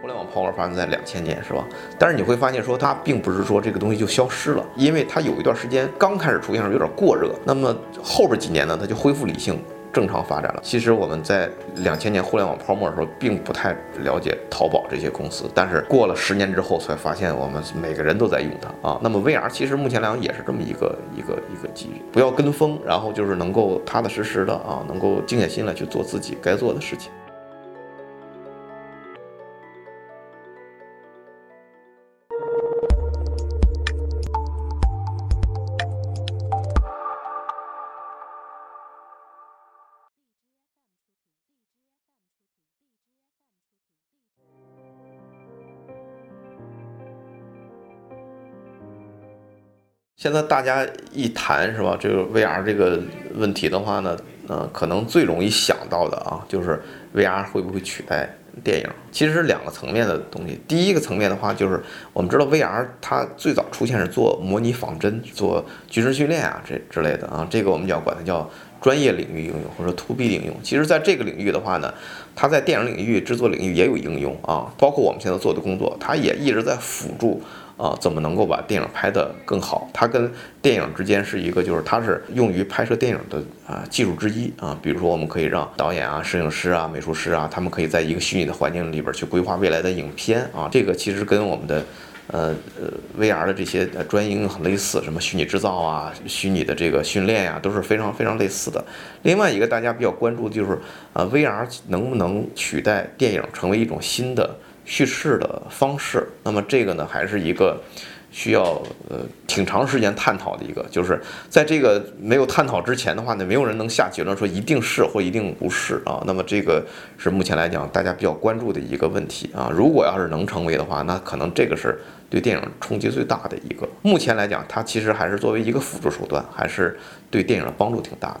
互联网泡沫发生在两千年，是吧？但是你会发现，说它并不是说这个东西就消失了，因为它有一段时间刚开始出现时候有点过热，那么后边几年呢，它就恢复理性。正常发展了。其实我们在两千年互联网泡沫的时候，并不太了解淘宝这些公司，但是过了十年之后，才发现我们每个人都在用它啊。那么 VR 其实目前来讲也是这么一个一个一个机遇，不要跟风，然后就是能够踏踏实实的啊，能够静下心来去做自己该做的事情。现在大家一谈是吧，这个 VR 这个问题的话呢，呃，可能最容易想到的啊，就是 VR 会不会取代电影？其实是两个层面的东西。第一个层面的话，就是我们知道 VR 它最早出现是做模拟仿真、做军事训练啊这之类的啊，这个我们就要管它叫专业领域应用或者 To B 应用。其实在这个领域的话呢，它在电影领域、制作领域也有应用啊，包括我们现在做的工作，它也一直在辅助。啊，怎么能够把电影拍得更好？它跟电影之间是一个，就是它是用于拍摄电影的啊技术之一啊。比如说，我们可以让导演啊、摄影师啊、美术师啊，他们可以在一个虚拟的环境里边去规划未来的影片啊。这个其实跟我们的呃呃 VR 的这些专业应用很类似，什么虚拟制造啊、虚拟的这个训练呀，都是非常非常类似的。另外一个大家比较关注的就是啊，VR 能不能取代电影成为一种新的？叙事的方式，那么这个呢，还是一个需要呃挺长时间探讨的一个，就是在这个没有探讨之前的话呢，没有人能下结论说一定是或一定不是啊。那么这个是目前来讲大家比较关注的一个问题啊。如果要是能成为的话，那可能这个是对电影冲击最大的一个。目前来讲，它其实还是作为一个辅助手段，还是对电影的帮助挺大的。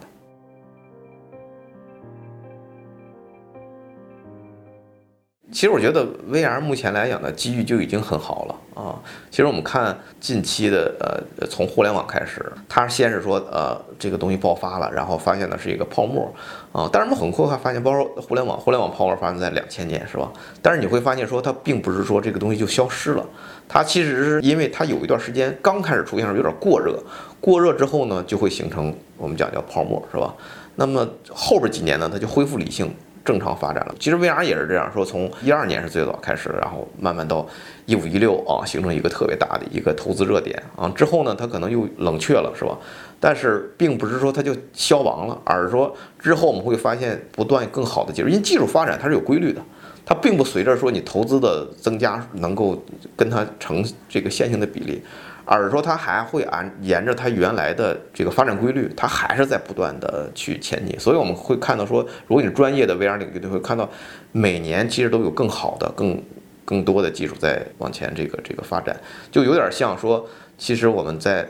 其实我觉得 VR 目前来讲的机遇就已经很好了啊。其实我们看近期的呃，从互联网开始，它先是说呃这个东西爆发了，然后发现呢是一个泡沫啊。但是我们很快发现，包括互联网，互联网泡沫发生在两千年是吧？但是你会发现说它并不是说这个东西就消失了，它其实是因为它有一段时间刚开始出现时候有点过热，过热之后呢就会形成我们讲叫泡沫是吧？那么后边几年呢它就恢复理性。正常发展了，其实 VR 也是这样说，从一二年是最早开始，然后慢慢到一五一六啊，形成一个特别大的一个投资热点啊。之后呢，它可能又冷却了，是吧？但是并不是说它就消亡了，而是说之后我们会发现不断更好的技术，因为技术发展它是有规律的，它并不随着说你投资的增加能够跟它成这个线性的比例。而是说它还会按沿着它原来的这个发展规律，它还是在不断的去前进。所以我们会看到说，如果你专业的 VR 领域，就会看到每年其实都有更好的、更更多的技术在往前这个这个发展，就有点像说，其实我们在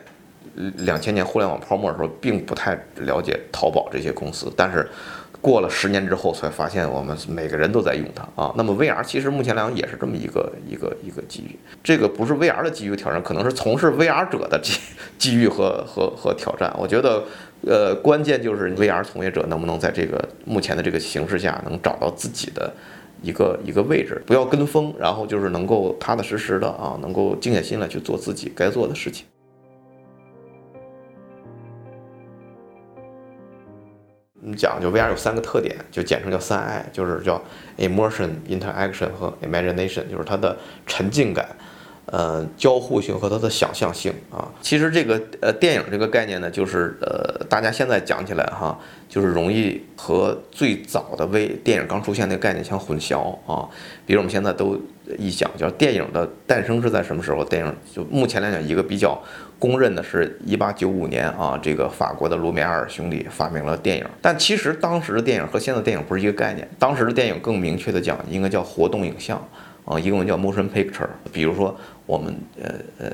两千年互联网泡沫的时候，并不太了解淘宝这些公司，但是。过了十年之后，才发现我们每个人都在用它啊。那么 VR 其实目前来讲也是这么一个一个一个机遇。这个不是 VR 的机遇挑战，可能是从事 VR 者的机机遇和和和挑战。我觉得，呃，关键就是 VR 从业者能不能在这个目前的这个形势下，能找到自己的一个一个位置，不要跟风，然后就是能够踏踏实实的啊，能够静下心来去做自己该做的事情。我们讲就 VR 有三个特点，就简称叫三 I，就是叫 emotion、interaction 和 imagination，就是它的沉浸感、呃交互性和它的想象性啊。其实这个呃电影这个概念呢，就是呃大家现在讲起来哈，就是容易和最早的微电影刚出现那个概念相混淆啊。比如我们现在都一讲叫电影的诞生是在什么时候？电影就目前来讲一个比较。公认的是一八九五年啊，这个法国的卢米埃尔兄弟发明了电影。但其实当时的电影和现在电影不是一个概念。当时的电影更明确的讲，应该叫活动影像啊，英文叫 motion picture。比如说我们呃呃，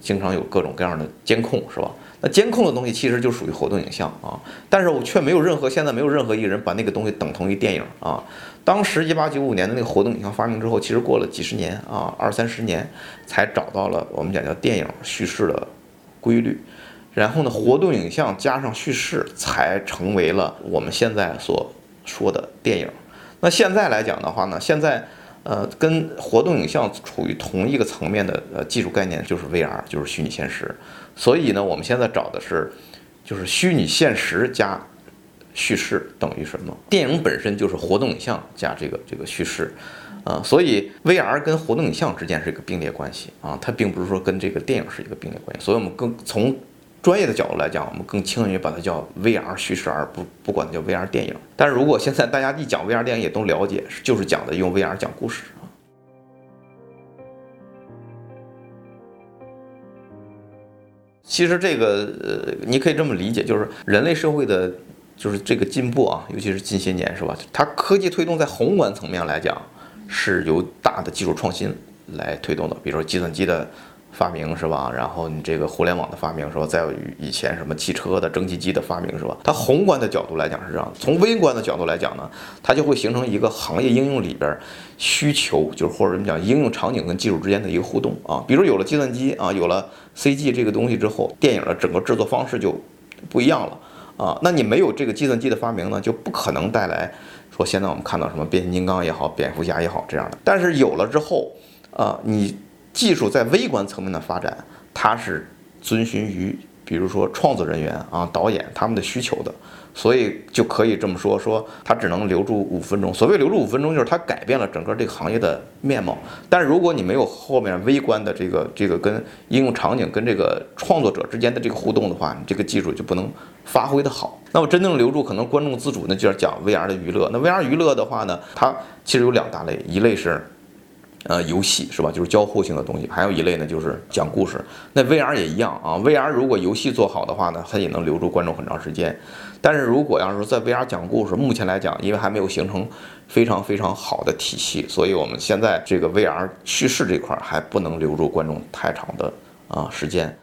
经常有各种各样的监控，是吧？那监控的东西其实就属于活动影像啊。但是我却没有任何现在没有任何一个人把那个东西等同于电影啊。当时一八九五年的那个活动影像发明之后，其实过了几十年啊，二三十年才找到了我们讲叫电影叙事的规律，然后呢，活动影像加上叙事才成为了我们现在所说的电影。那现在来讲的话呢，现在呃，跟活动影像处于同一个层面的呃技术概念就是 VR，就是虚拟现实。所以呢，我们现在找的是，就是虚拟现实加叙事等于什么？电影本身就是活动影像加这个这个叙事，啊，所以 VR 跟活动影像之间是一个并列关系啊，它并不是说跟这个电影是一个并列关系。所以我们更从专业的角度来讲，我们更倾向于把它叫 VR 叙事，而不不管它叫 VR 电影。但是如果现在大家一讲 VR 电影，也都了解，就是讲的用 VR 讲故事。其实这个呃，你可以这么理解，就是人类社会的，就是这个进步啊，尤其是近些年，是吧？它科技推动在宏观层面来讲，是由大的技术创新来推动的，比如说计算机的。发明是吧？然后你这个互联网的发明是吧？再有以前什么汽车的蒸汽机的发明是吧？它宏观的角度来讲是这样，从微观的角度来讲呢，它就会形成一个行业应用里边需求，就是或者我们讲应用场景跟技术之间的一个互动啊。比如有了计算机啊，有了 CG 这个东西之后，电影的整个制作方式就不一样了啊。那你没有这个计算机的发明呢，就不可能带来说现在我们看到什么变形金刚也好，蝙蝠侠也好这样的。但是有了之后啊，你。技术在微观层面的发展，它是遵循于，比如说创作人员啊、导演他们的需求的，所以就可以这么说，说它只能留住五分钟。所谓留住五分钟，就是它改变了整个这个行业的面貌。但是如果你没有后面微观的这个这个跟应用场景跟这个创作者之间的这个互动的话，你这个技术就不能发挥的好。那么真正留住可能观众自主，那就是讲 VR 的娱乐。那 VR 娱乐的话呢，它其实有两大类，一类是。呃，游戏是吧？就是交互性的东西。还有一类呢，就是讲故事。那 VR 也一样啊。VR 如果游戏做好的话呢，它也能留住观众很长时间。但是如果要是在 VR 讲故事，目前来讲，因为还没有形成非常非常好的体系，所以我们现在这个 VR 叙事这块还不能留住观众太长的啊时间。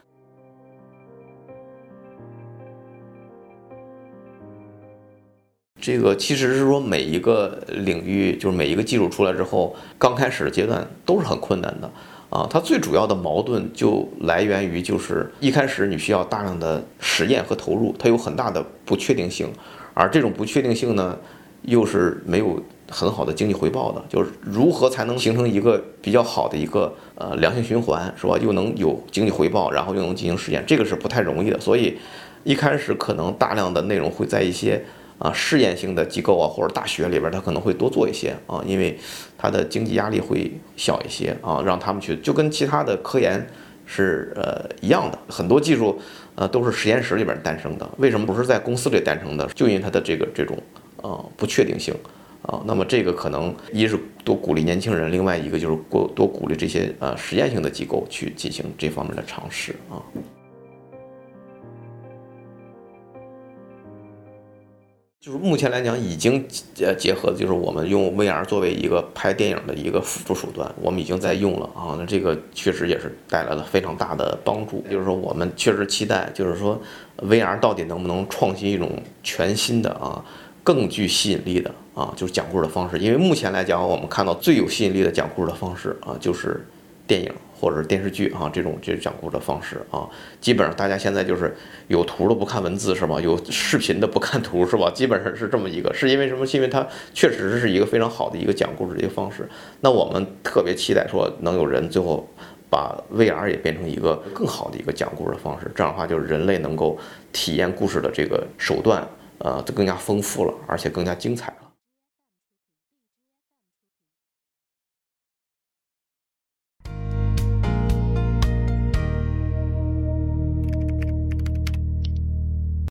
这个其实是说每一个领域，就是每一个技术出来之后，刚开始的阶段都是很困难的啊。它最主要的矛盾就来源于，就是一开始你需要大量的实验和投入，它有很大的不确定性，而这种不确定性呢，又是没有很好的经济回报的。就是如何才能形成一个比较好的一个呃良性循环，是吧？又能有经济回报，然后又能进行实验，这个是不太容易的。所以一开始可能大量的内容会在一些。啊，试验性的机构啊，或者大学里边，他可能会多做一些啊，因为他的经济压力会小一些啊，让他们去，就跟其他的科研是呃一样的，很多技术呃都是实验室里边诞生的，为什么不是在公司里诞生的？就因为它的这个这种呃不确定性啊，那么这个可能一是多鼓励年轻人，另外一个就是过多鼓励这些呃实验性的机构去进行这方面的尝试啊。就是目前来讲，已经呃结合的就是我们用 VR 作为一个拍电影的一个辅助手段，我们已经在用了啊。那这个确实也是带来了非常大的帮助。就是说，我们确实期待，就是说 VR 到底能不能创新一种全新的啊，更具吸引力的啊，就是讲故事的方式。因为目前来讲，我们看到最有吸引力的讲故事的方式啊，就是电影。或者是电视剧啊，这种这讲故事的方式啊，基本上大家现在就是有图的不看文字是吧？有视频的不看图是吧？基本上是这么一个，是因为什么？是因为它确实是一个非常好的一个讲故事的一个方式。那我们特别期待说，能有人最后把 VR 也变成一个更好的一个讲故事的方式。这样的话，就是人类能够体验故事的这个手段，呃，就更加丰富了，而且更加精彩。